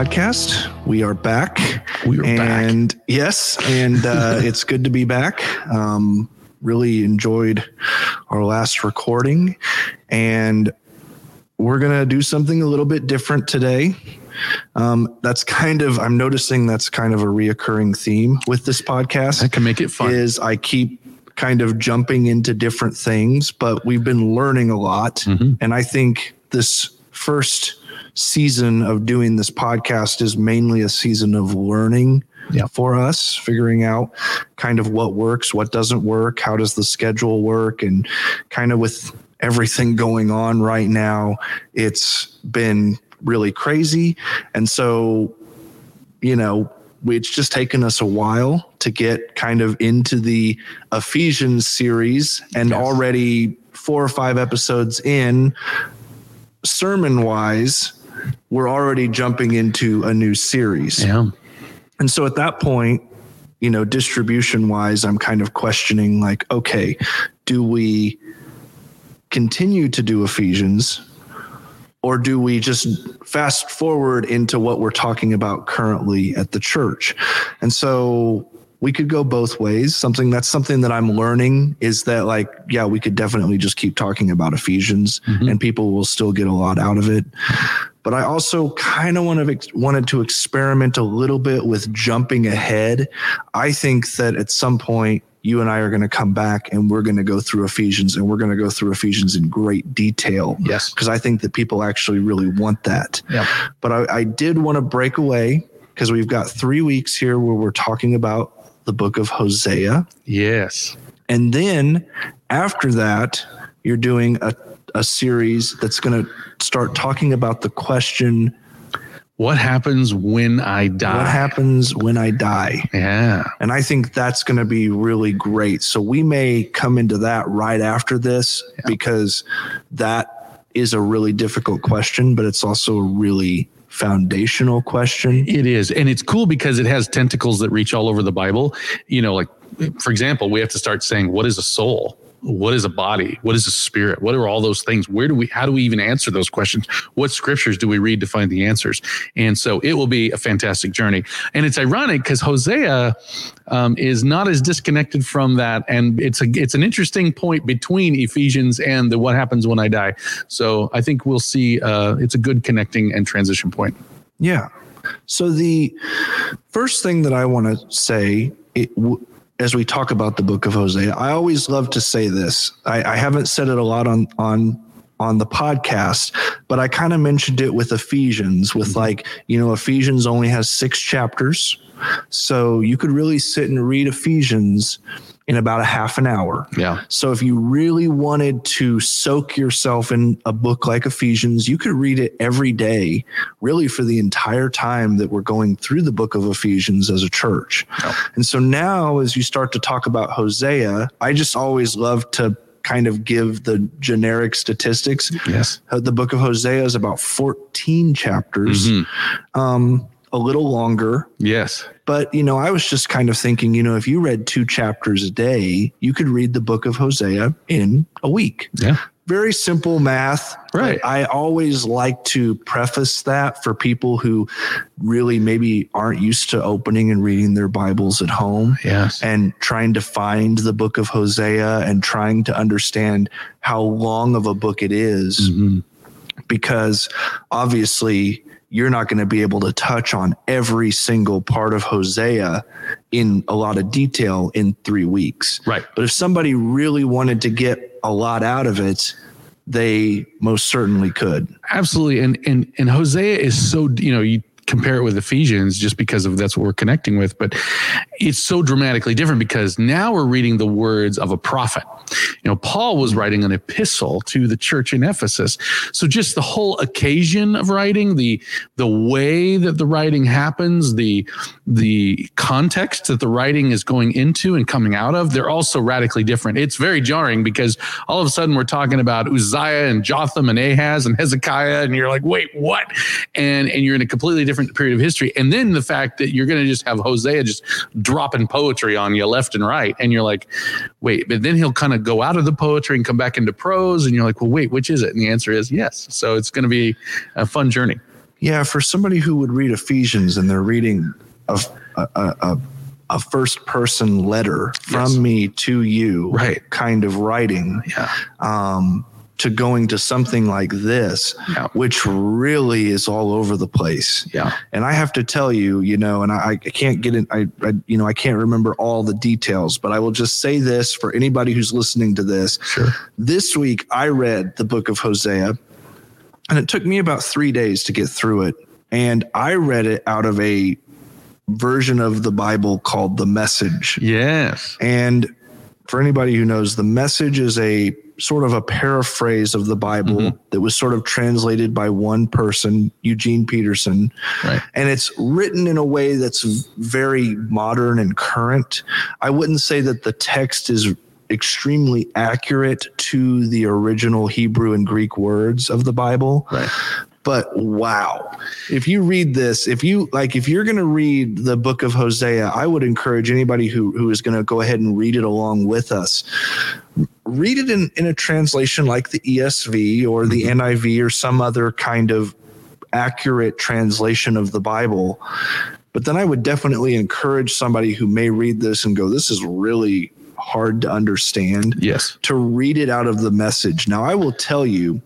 podcast. We are back. We are and back. yes, and uh, it's good to be back. Um, really enjoyed our last recording, and we're gonna do something a little bit different today. Um, that's kind of I'm noticing that's kind of a reoccurring theme with this podcast. That can make it fun. Is I keep kind of jumping into different things, but we've been learning a lot, Mm-hmm. and I think this first season of doing this podcast is mainly a season of learning Yeah. for us, figuring out kind of what works, what doesn't work, how does the schedule work, and kind of with everything going on right now, it's been really crazy. And so, you know, it's just taken us a while to get kind of into the Ephesians series, and Yes. already four or five episodes in, sermon wise, we're already jumping into a new series. Yeah. And so at that point, you know, distribution wise, I'm kind of questioning like, okay, do we continue to do Ephesians or do we just fast forward into what we're talking about currently at the church? And so we could go both ways. Something that's something that I'm learning is that like, yeah, we could definitely just keep talking about Ephesians Mhm. and people will still get a lot out of it. But I also kind of want to wanted to experiment a little bit with jumping ahead. I think that at some point you and I are going to come back and we're going to go through Ephesians and we're going to go through Ephesians in great detail Yes. because I think that people actually really want that. Yeah. But I, I did want to break away because we've got three weeks here where we're talking about the book of Hosea. Yes. And then after that, you're doing a, a series that's going to start talking about the question What happens when I die? what happens when I die? Yeah. And I think that's going to be really great. So we may come into that right after this because that is a really difficult question, but it's also a really foundational question. It is. And it's cool because it has tentacles that reach all over the Bible. You know, like, for example, we have to start saying, what is a soul? What is a body? What is a spirit? What are all those things? Where do we, how do we even answer those questions? What scriptures do we read to find the answers? And so it will be a fantastic journey. And it's ironic because Hosea um, is not as disconnected from that. And it's a, it's an interesting point between Ephesians and the what happens when I die. So I think we'll see, uh, it's a good connecting and transition point. Yeah. So the first thing that I want to say it, w- as we talk about the book of Hosea, I always love to say this. I, I haven't said it a lot on on on the podcast, but I kind of mentioned it with Ephesians, with mm-hmm. like you know Ephesians only has six chapters, so you could really sit and read Ephesians in about a half an hour. Yeah. So if you really wanted to soak yourself in a book like Ephesians, you could read it every day, really for the entire time that we're going through the book of Ephesians as a church. And so now as you start to talk about Hosea, I just always love to kind of give the generic statistics. Yes. Uh, The book of Hosea is about 14 chapters, Mhm. um, a little longer. Yes. But, you know, I was just kind of thinking, you know, if you read two chapters a day, you could read the book of Hosea in a week. Yeah. Very simple math. Right. I always like to preface that for people who really maybe aren't used to opening and reading their Bibles at home Yes. and trying to find the book of Hosea and trying to understand how long of a book it is Mhm. because obviously you're not going to be able to touch on every single part of Hosea in a lot of detail in three weeks. Right. But if somebody really wanted to get a lot out of it, they most certainly could. Absolutely. And and and Hosea is so you know you compare it with Ephesians just because of that's what we're connecting with, but it's so dramatically different because now we're reading the words of a prophet. You know, Paul was writing an epistle to the church in Ephesus. So just the whole occasion of writing, the the way that the writing happens, the the context that the writing is going into and coming out of, they're also radically different. It's very jarring because all of a sudden we're talking about Uzziah and Jotham and Ahaz and Hezekiah, and you're like, wait, what? And and you're in a completely different period of history. And then the fact that you're going to just have Hosea just dropping poetry on you left and right, and you're like, wait, but then he'll kind of go out of the poetry and come back into prose, and you're like, well, wait, which is it? And the answer is yes. So it's going to be a fun journey. Yeah, for somebody who would read Ephesians and they're reading a a, a, a first person letter from Yes. me to you, Right. kind of writing, Yeah. um, to going to something like this, Yeah. which really is all over the place. Yeah. And I have to tell you, you know, and I, I can't get in, I, I, you know, I can't remember all the details, but I will just say this for anybody who's listening to this. Sure. This week, I read the book of Hosea, and it took me about three days to get through it. And I read it out of a version of the Bible called the Message. Yes. And for anybody who knows, the Message is a sort of a paraphrase of the Bible mm-hmm. that was sort of translated by one person, Eugene Peterson. Right. And it's written in a way that's very modern and current. I wouldn't say that the text is extremely accurate to the original Hebrew and Greek words of the Bible. Right. But wow, if you read this, if you like, if you're going to read the book of Hosea, I would encourage anybody who, who is going to go ahead and read it along with us. Read it in, in a translation like the ESV or the mm-hmm. NIV or some other kind of accurate translation of the Bible. But then I would definitely encourage somebody who may read this and go, this is really hard to understand Yes. to read it out of the message. Now, I will tell you,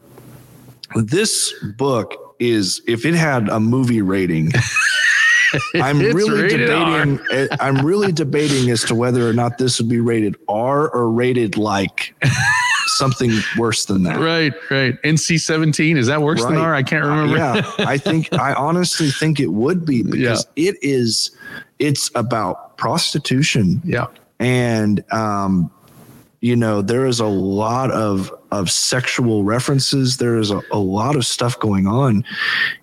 this book is if it had a movie rating. I'm really debating. eh, I'm really debating as to whether or not this would be rated R or rated like something worse than that. Right. Right. NC seventeen is that worse than R? I can't remember. Yeah, I think I honestly think it would be because it is. It's about prostitution Yeah. and um, you know there is a lot of of sexual references there is a, a lot of stuff going on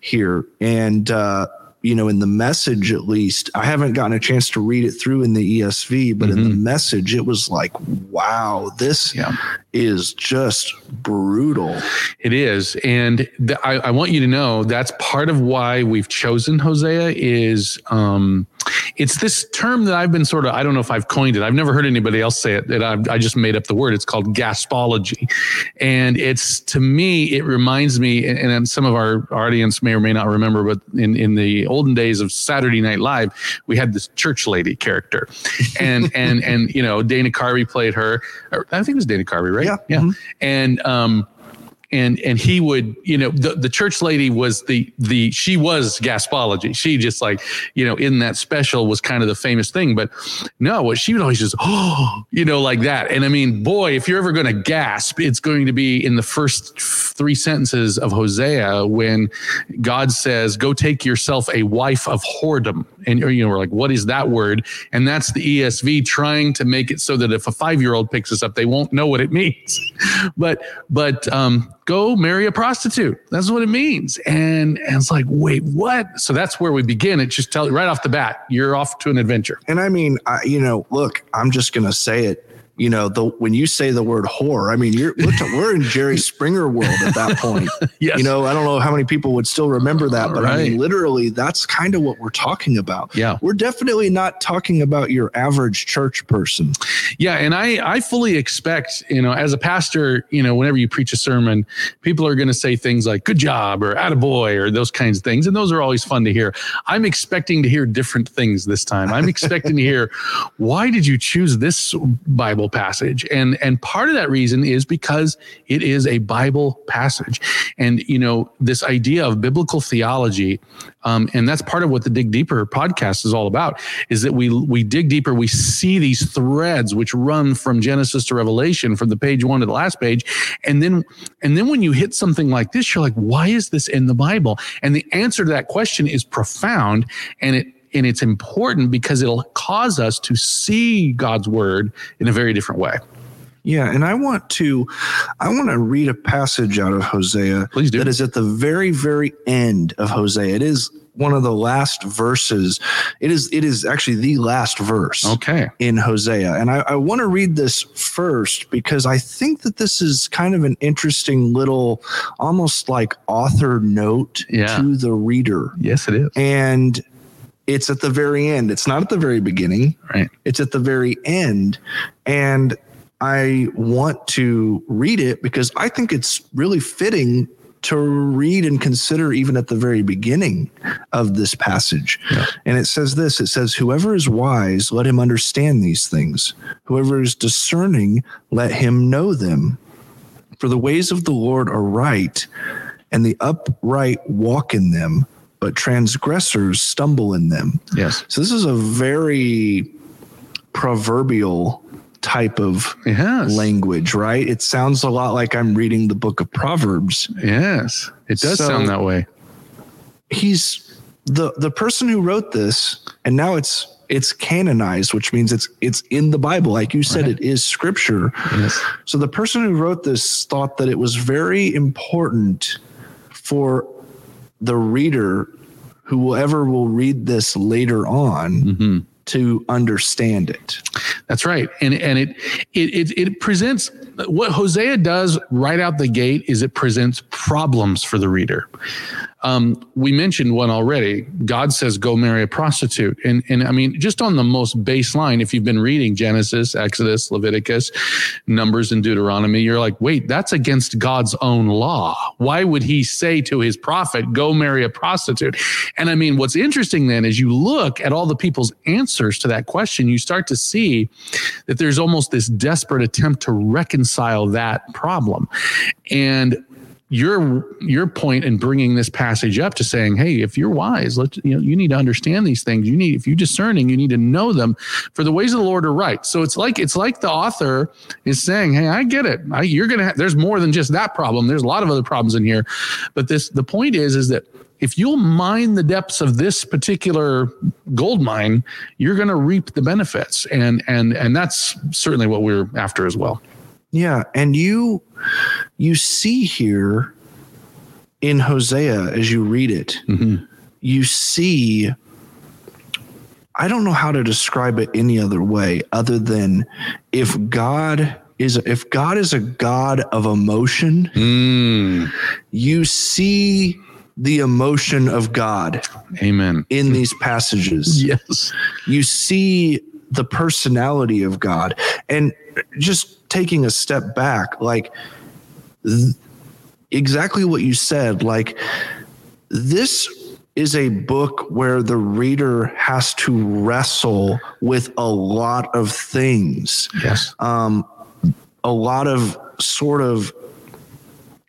here and uh you know in the message at least i haven't gotten a chance to read it through in the esv but in the message it was like wow this Yeah. is just brutal It is, and th- I, I want you to know that's part of why we've chosen Hosea. Is um, it's this term that I've been sort of I don't know if I've coined it. I've never heard anybody else say it. That I've, I just made up the word. It's called gaspology, and it's to me it reminds me, and, and some of our audience may or may not remember, but in in the olden days of Saturday Night Live, we had this church lady character, and and and you know Dana Carvey played her. Er, I think it was Dana Carvey, right? Yeah. yeah, mm-hmm. and um and and he would you know the, the church lady was the the she was gaspology. She just like you know in that special was kind of the famous thing. But no what she would always just oh you know like that. And i mean boy if you're ever going to gasp it's going to be in the first three sentences of hosea when god says go take yourself a wife of whoredom and you know we're like what is that word? And that's the esv trying to make it so that if a five year old picks this up they won't know what it means. But but um go marry a prostitute. That's what it means. And, and it's like wait what? So that's where we begin. It just tell right off the bat you're off to an adventure. And i mean I, you know look i'm just gonna say it you know the when you say the word whore i mean you're we're in jerry springer world at that point yes you know i don't know how many people would still remember that but i mean literally that's kind of what we're talking about Yeah. we're definitely not talking about your average church person Yeah, and I I fully expect, you know, as a pastor, you know, whenever you preach a sermon, people are going to say things like "good job" or "attaboy" or those kinds of things, and those are always fun to hear. I'm expecting to hear different things this time. I'm expecting to hear, "Why did you choose this Bible passage?" And and part of that reason is because it is a Bible passage, and you know, this idea of biblical theology um, and that's part of what the Dig Deeper podcast is all about. Is that we we dig deeper, we see these threads which run from Genesis to Revelation, from the page one to the last page, and then and then when you hit something like this, you're like, why is this in the Bible? And the answer to that question is profound, and it and it's important because it'll cause us to see God's word in a very different way. yeah and i want to i want to read a passage out of hosea Please do. that is at the very very end of hosea it is one of the last verses it is it is actually the last verse Okay. in Hosea. And I, I want to read this first because I think that this is kind of an interesting little, almost like author note Yeah. to the reader. Yes, it is. And it's at the very end. It's not at the very beginning, Right. it's at the very end. And I want to read it because I think it's really fitting to read and consider even at the very beginning of this passage. Yeah. And it says this it says, Whoever is wise, let him understand these things. Whoever is discerning, let him know them. For the ways of the Lord are right, and the upright walk in them, but transgressors stumble in them. Yes. So this is a very proverbial type of yes. language, right? It sounds a lot like I'm reading the book of Proverbs. Yes, it does so sound that way. He's the the person who wrote this, and now it's it's canonized, which means it's it's in the Bible. Like you said, right. it is scripture. Yes. So the person who wrote this thought that it was very important for the reader whoever will read this later on mm-hmm to understand it. That's right, and and it it it, it presents what Hosea does right out the gate is it presents problems for the reader. Um, we mentioned one already. God says, "Go marry a prostitute," and and I mean, just on the most baseline, if you've been reading Genesis, Exodus, Leviticus, Numbers, and Deuteronomy, you're like, "Wait, that's against God's own law. Why would He say to His prophet, go marry a prostitute?" And I mean, what's interesting then is you look at all the people's answers to that question, you start to see that there's almost this desperate attempt to reconcile that problem, and your your point in bringing this passage up to saying hey if you're wise let you know you need to understand these things. You need if you're discerning you need to know them for the ways of the lord are right. So it's like it's like the author is saying hey i get it. I, you're gonna have, there's more than just that problem. There's a lot of other problems in here. But this the point is is that if you'll mine the depths of this particular gold mine you're going to reap the benefits and and and that's certainly what we're after as well yeah, and you you see here in Hosea as you read it, mm-hmm. you see I don't know how to describe it any other way other than if God is if God is a God of emotion, mm. you see the emotion of God. Amen. In these passages. yes. You see the personality of God. And just taking a step back, like th- exactly what you said, like this is a book where the reader has to wrestle with a lot of things. Yes. Um, a lot of sort of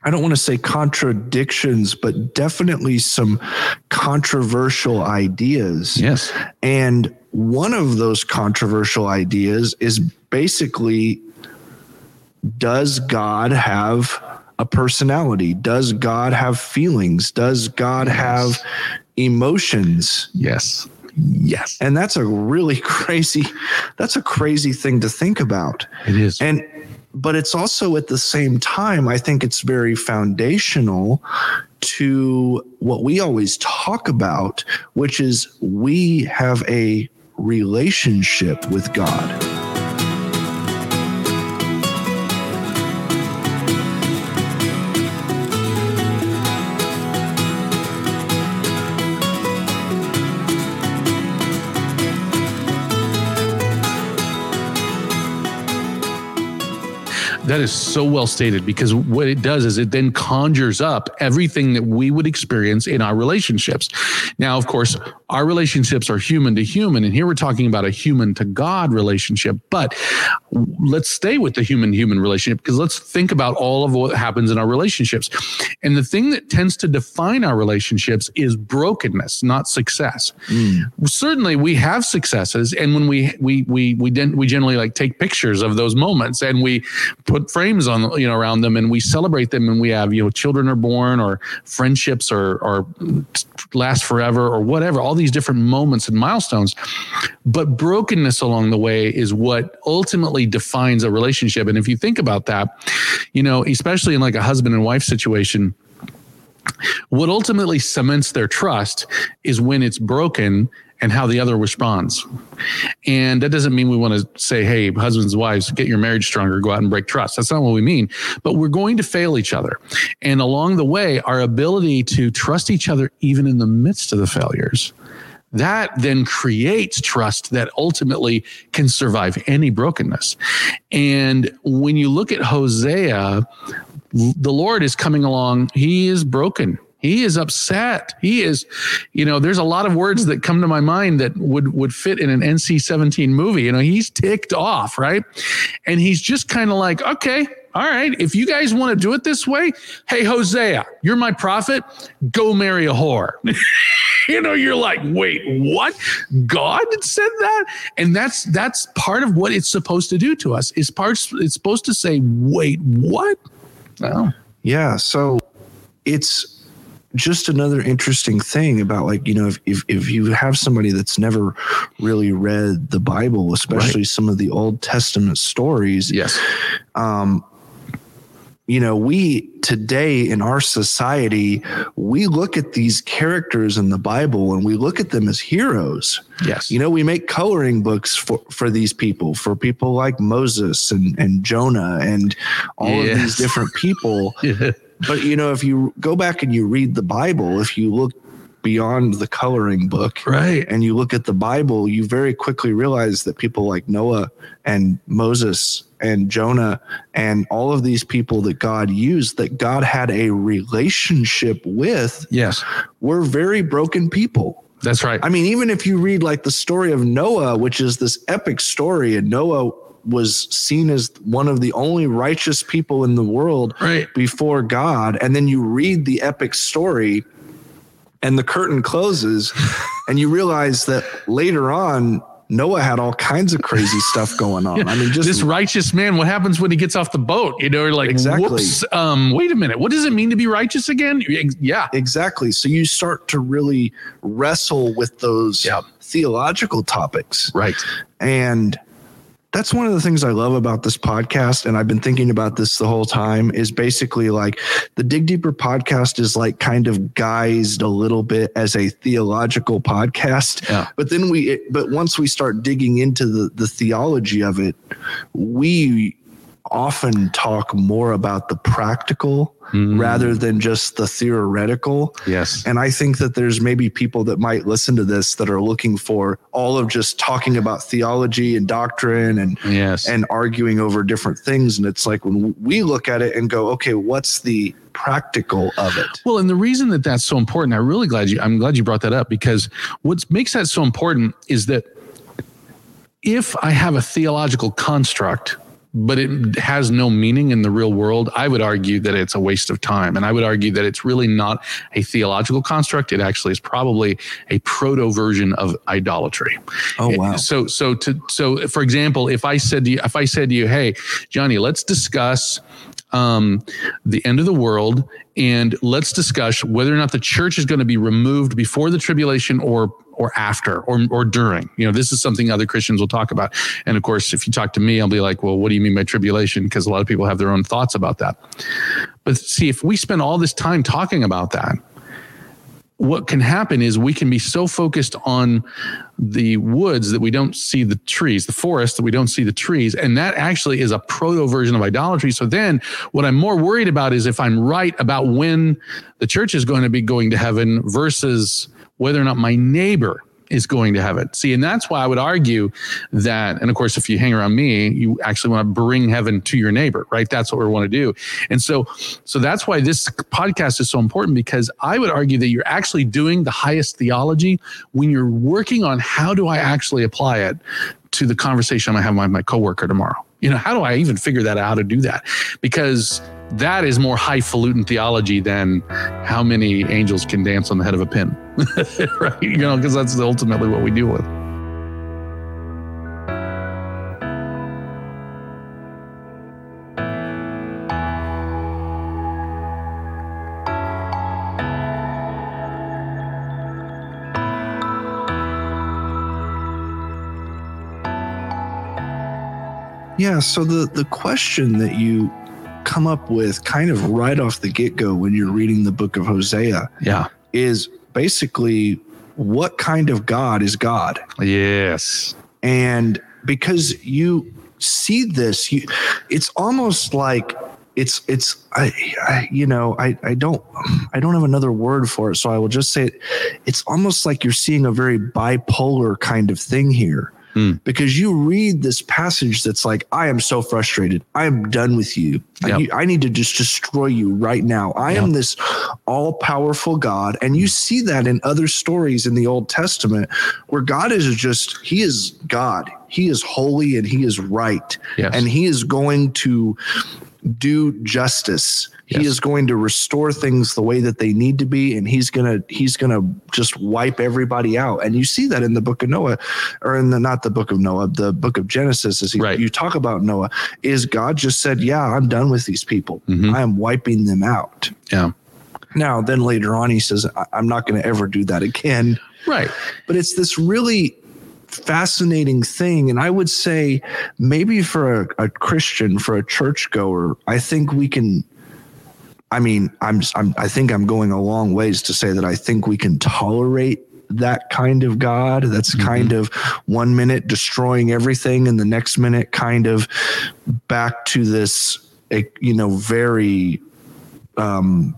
I don't want to say contradictions, but definitely some controversial ideas. Yes. And one of those controversial ideas is basically does God have a personality? Does God have feelings? Does God yes. have emotions? Yes. Yes. And that's a really crazy that's a crazy thing to think about. It is. And but it's also at the same time I think it's very foundational to what we always talk about, which is we have a relationship with God. That is so well stated because what it does is it then conjures up everything that we would experience in our relationships. Now, of course, our relationships are human to human, and here we're talking about a human to God relationship. But let's stay with the human human relationship because let's think about all of what happens in our relationships. And the thing that tends to define our relationships is brokenness, not success. Mm. Certainly, we have successes, and when we we we we, we generally like take pictures of those moments and we put put frames on you know around them and we celebrate them and we have you know children are born or friendships or or last forever or whatever all these different moments and milestones. But brokenness along the way is what ultimately defines a relationship. And if you think about that you know especially in like a husband and wife situation what ultimately cements their trust is when it's broken and how the other responds. And that doesn't mean we want to say, hey, husbands wives, get your marriage stronger, go out and break trust. That's not what we mean. But we're going to fail each other. And along the way, our ability to trust each other, even in the midst of the failures, that then creates trust that ultimately can survive any brokenness. And when you look at Hosea, the Lord is coming along, he is broken. He is upset. He is, you know, there's a lot of words that come to my mind that would would fit in an NC-17 movie. You know, he's ticked off, right? And he's just kind of like, okay, all right, if you guys want to do it this way, hey, Hosea, you're my prophet, go marry a whore. you know, you're like, wait, what? God said that? And that's that's part of what it's supposed to do to us. It's part it's supposed to say, wait, what? Well, yeah. So it's just another interesting thing about like you know if, if, if you have somebody that's never really read the bible especially right. some of the old testament stories yes um you know, we today in our society, we look at these characters in the Bible and we look at them as heroes. Yes. You know, we make coloring books for, for these people, for people like Moses and, and Jonah and all yes. of these different people. yeah. But, you know, if you go back and you read the Bible, if you look beyond the coloring book right. and you look at the bible you very quickly realize that people like noah and moses and jonah and all of these people that god used that god had a relationship with yes. were very broken people. That's right. I mean even if you read like the story of noah which is this epic story and noah was seen as one of the only righteous people in the world right. before God. And then you read the epic story and the curtain closes and you realize that later on Noah had all kinds of crazy stuff going on. I mean, just this righteous man. What happens when he gets off the boat? You know, like exactly. Whoops, um, wait a minute. What does it mean to be righteous again? Yeah, exactly. So you start to really wrestle with those yep. theological topics, right? And that's one of the things I love about this podcast. And I've been thinking about this the whole time is basically like the Dig Deeper podcast is like kind of guised a little bit as a theological podcast. Yeah. But then we, but once we start digging into the, the theology of it, we often talk more about the practical mm. rather than just the theoretical. Yes. And I think that there's maybe people that might listen to this that are looking for all of just talking about theology and doctrine and yes. and arguing over different things and it's like when we look at it and go, okay, what's the practical of it. Well, and the reason that that's so important, I'm really glad you I'm glad you brought that up because what makes that so important is that if I have a theological construct but it has no meaning in the real world, I would argue that it's a waste of time. And I would argue that it's really not a theological construct. It actually is probably a proto version of idolatry. Oh wow. So so to so for example, if I said to you, if I said to you, hey, Johnny, let's discuss um, the end of the world and let's discuss whether or not the church is going to be removed before the tribulation or or after or or during. You know, this is something other Christians will talk about. And of course, if you talk to me, I'll be like, "Well, what do you mean by tribulation?" Because a lot of people have their own thoughts about that. But see, if we spend all this time talking about that, what can happen is we can be so focused on the woods that we don't see the trees, the forest that we don't see the trees. And that actually is a proto version of idolatry. So then what I'm more worried about is if I'm right about when the church is going to be going to heaven versus whether or not my neighbor is going to heaven. See, and that's why I would argue that, and of course, if you hang around me, you actually want to bring heaven to your neighbor, right? That's what we want to do. And so, so that's why this podcast is so important because I would argue that you're actually doing the highest theology when you're working on how do I actually apply it to the conversation I have with my coworker tomorrow. You know, how do I even figure that out, how to do that? Because that is more highfalutin theology than how many angels can dance on the head of a pin, right? You know, because that's ultimately what we deal with. Yeah, so the the question that you come up with kind of right off the get go when you're reading the book of Hosea. Yeah. Is basically what kind of God is God? Yes. And because you see this, you, it's almost like it's it's I, I you know I I don't I don't have another word for it, so I will just say it, it's almost like you're seeing a very bipolar kind of thing here. Mm. Because you read this passage that's like, I am so frustrated. I am done with you. Yep. I, I need to just destroy you right now. I am this all powerful God. And you see that in other stories in the Old Testament where God is just, He is God. He is holy and He is right. Yes. And He is going to do justice. He is going to restore things the way that they need to be, and he's gonna he's gonna just wipe everybody out. And you see that in the book of Noah, or in the not the book of Noah, the book of Genesis. As he, Right. you talk about Noah, is God just said, "Yeah, I'm done with these people. Mhm. I am wiping them out." Yeah. Now, then later on, he says, I- "I'm not going to ever do that again." Right. but it's this really fascinating thing. And i would say maybe for a, a christian for a churchgoer i think we can i mean I'm, I'm i think i'm going a long ways to say that i think we can tolerate that kind of god. That's kind of one minute destroying everything and the next minute kind of back to this eh, you know very um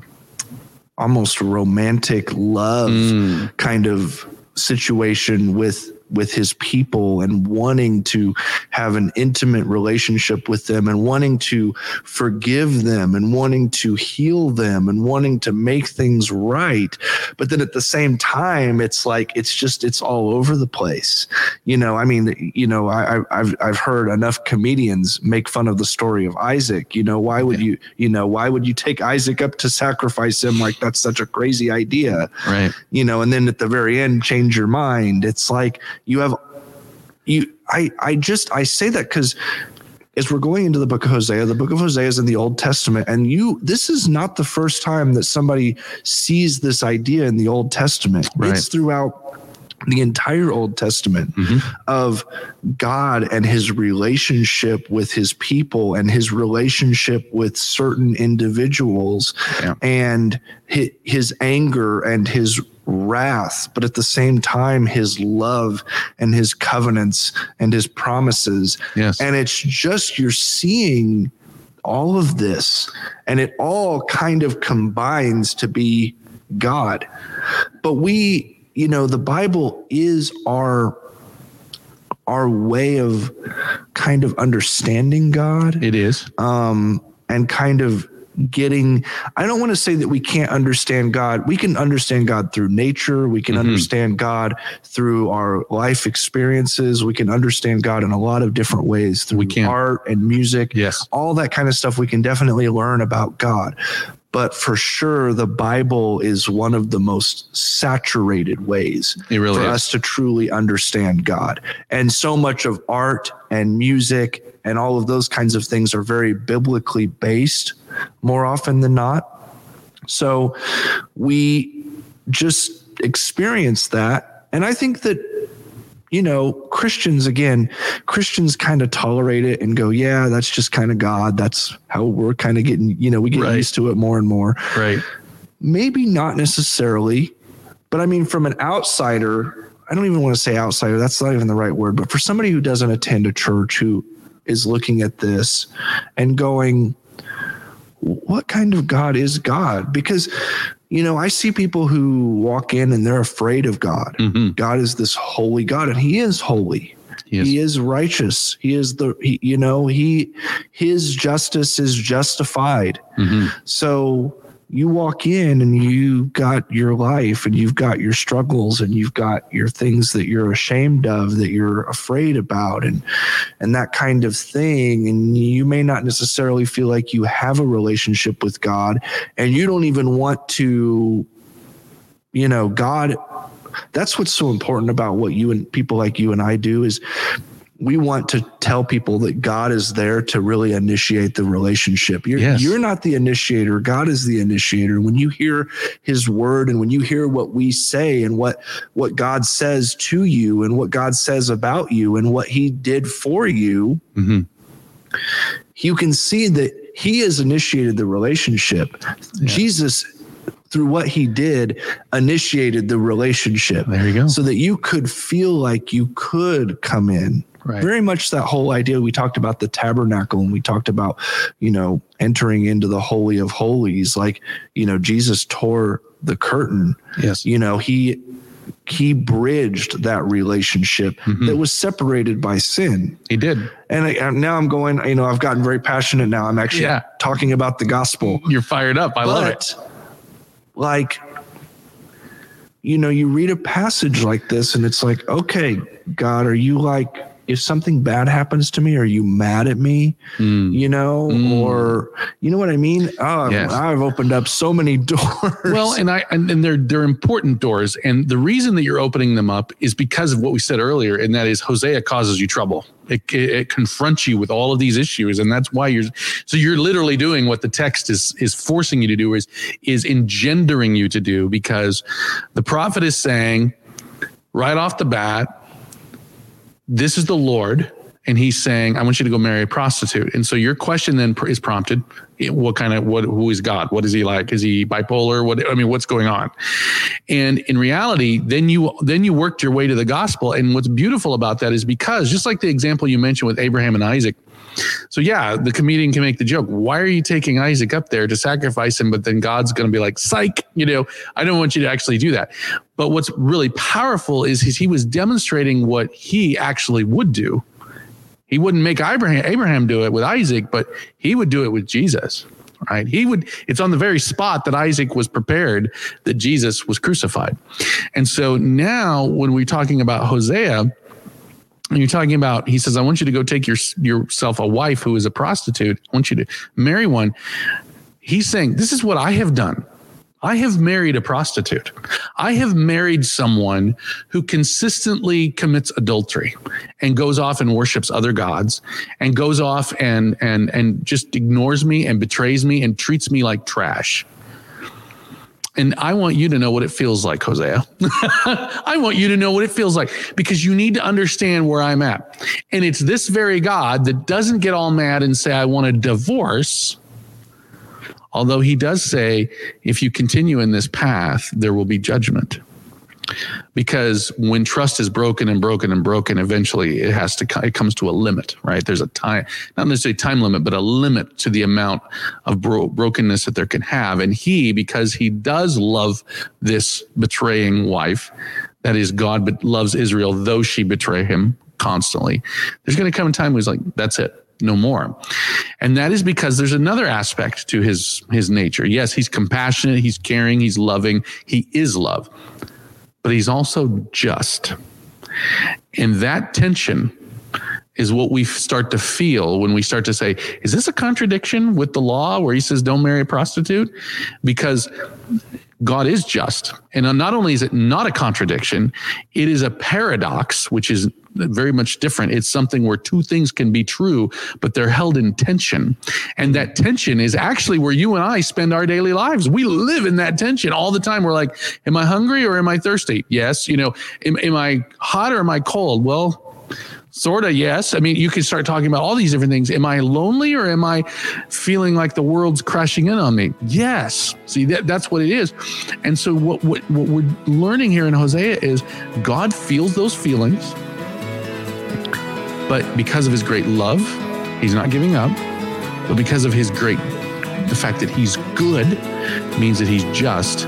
almost romantic love Mm. kind of situation with with his people and wanting to have an intimate relationship with them and wanting to forgive them and wanting to heal them and wanting to make things right. But then at the same time it's like it's just it's all over the place. You know i mean you know i I- i've i've heard enough comedians make fun of the story of isaac. You know why would you you know why would you take isaac up to sacrifice him? Like that's such a crazy idea. Right. you know, and then at the very end change your mind. It's like you have you I I just I say that because as we're going into the book of Hosea, the book of Hosea is in the Old Testament, and you this is not the first time that somebody sees this idea in the Old Testament. Right. It's throughout the entire Old Testament Mhm. of God and his relationship with his people and his relationship with certain individuals Yeah. and his anger and his wrath, but at the same time, his love and his covenants and his promises. Yes. And it's just you're seeing all of this, and it all kind of combines to be God. But we, you know, the Bible is our our way of kind of understanding God it is. um, and kind of getting i don't want to say that we can't understand god we can understand god through nature we can Mhm. understand god through our life experiences we can understand god in a lot of different ways through art and music Yes. all that kind of stuff we can definitely learn about god but for sure the bible is one of the most saturated ways really for is. us to truly understand God. And so much of art and music and all of those kinds of things are very biblically based more often than not. So we just experience that. And I think that, you know, Christians, again, Christians kind of tolerate it and go, yeah, that's just kind of God. That's how we're kind of getting, you know, we get Right. used to it more and more Right. maybe not necessarily, but I mean, from an outsider, I don't even want to say outsider, that's not even the right word, but for somebody who doesn't attend a church who is looking at this and going, what kind of God is God? Because, you know, I see people who walk in and they're afraid of God. Mhm. God is this holy God, and He is holy He is. he is righteous he is the he, you know he his justice is justified Mhm. so you walk in and you got your life and you've got your struggles and you've got your things that you're ashamed of that you're afraid about and and that kind of thing. And you may not necessarily feel like you have a relationship with God and you don't even want to you know God that's what's so important about what you and people like you and I do is we want to tell people that God is there to really initiate the relationship. You're, Yes. you're not the initiator. God is the initiator. When you hear his word and when you hear what we say and what, what God says to you and what God says about you and what he did for you, Mhm. you can see that he has initiated the relationship. Jesus through what he did, initiated the relationship. There you go. So that you could feel like you could come in. Right. Very much that whole idea. We talked about the tabernacle and we talked about, you know, entering into the Holy of Holies. Like, you know, Jesus tore the curtain. Yes. You know, he he bridged that relationship Mm-hmm. that was separated by sin. He did. And I, now I'm going, you know, I've gotten very passionate now. I'm actually Yeah. talking about the gospel. You're fired up. I love it. Like, you know, you read a passage like this and it's like, okay, God, are you like, if something bad happens to me, are you mad at me? Mm. You know, mm. or you know what I mean? Oh. Yes. I've opened up so many doors. Well, and I and, and they're they're important doors, and the reason that you're opening them up is because of what we said earlier, and that is Hosea causes you trouble. It, it, it confronts you with all of these issues, and that's why you're. So you're literally doing what the text is is forcing you to do, is is engendering you to do, because the prophet is saying right off the bat, this is the Lord. And he's saying, I want you to go marry a prostitute. And so your question then is prompted. What kind of, what, who is God? What is he like? Is he bipolar? What, I mean, what's going on? And in reality, then you, then you worked your way to the gospel. And what's beautiful about that is because just like the example you mentioned with Abraham and Isaac, so yeah, the comedian can make the joke. Why are you taking Isaac up there to sacrifice him? But then God's going to be like, psych, you know, I don't want you to actually do that. But what's really powerful is he was demonstrating what he actually would do. He wouldn't make Abraham, Abraham do it with Isaac, but he would do it with Jesus. Right. He would, it's on the very spot that Isaac was prepared that Jesus was crucified. And so now when we're talking about Hosea, and you're talking about, he says, I want you to go take your, yourself a wife who is a prostitute. I want you to marry one. He's saying, This is what I have done. I have married a prostitute. I have married someone who consistently commits adultery and goes off and worships other gods and goes off and and and just ignores me and betrays me and treats me like trash. And I want you to know what it feels like, Hosea. I want you to know what it feels like because you need to understand where I'm at. And it's this very God that doesn't get all mad and say, I want a divorce. Although he does say, if you continue in this path, there will be judgment. Because when trust is broken and broken and broken, eventually it has to, it comes to a limit, right? There's a time, not necessarily time limit, but a limit to the amount of bro- brokenness that there can have. And he, because he does love this betraying wife, that is, God but loves Israel, though she betray him constantly. There's going to come a time where he's like, that's it no more and that is because there's another aspect to his his nature yes he's compassionate he's caring he's loving he is love but he's also just. And that tension is what we start to feel when we start to say is this a contradiction with the law where he says don't marry a prostitute? Because God is just. And not only is it not a contradiction, it is a paradox, which is very much different. It's something where two things can be true, but they're held in tension. And that tension is actually where you and I spend our daily lives. We live in that tension all the time. We're like, am I hungry or am I thirsty? Yes. You know, am, am I hot or am I cold? Well, Sort of, yes. I mean, you can start talking about all these different things. Am I lonely or am I feeling like the world's crashing in on me? Yes. See, that, that's what it is. And so, what, what, what we're learning here in Hosea is God feels those feelings, but because of his great love, he's not giving up. But because of his great, the fact that he's good means that he's just.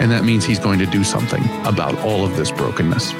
And that means he's going to do something about all of this brokenness.